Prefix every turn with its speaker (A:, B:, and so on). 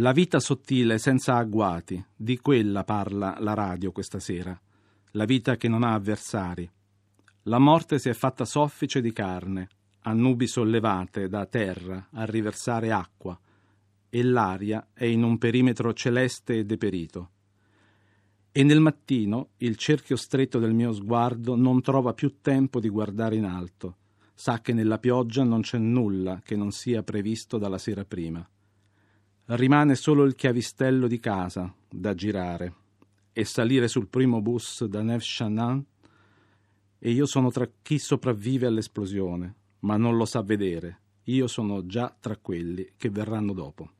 A: La vita sottile senza agguati, di quella parla la radio questa sera. La vita che non ha avversari. La morte si è fatta soffice di carne, a nubi sollevate da terra a riversare acqua, e l'aria è in un perimetro celeste e deperito. E nel mattino il cerchio stretto del mio sguardo non trova più tempo di guardare in alto, sa che nella pioggia non c'è nulla che non sia previsto dalla sera prima. Rimane solo il chiavistello di casa da girare e salire sul primo bus da Neuf Chanan e io sono tra chi sopravvive all'esplosione, ma non lo sa vedere. Io sono già tra quelli che verranno dopo.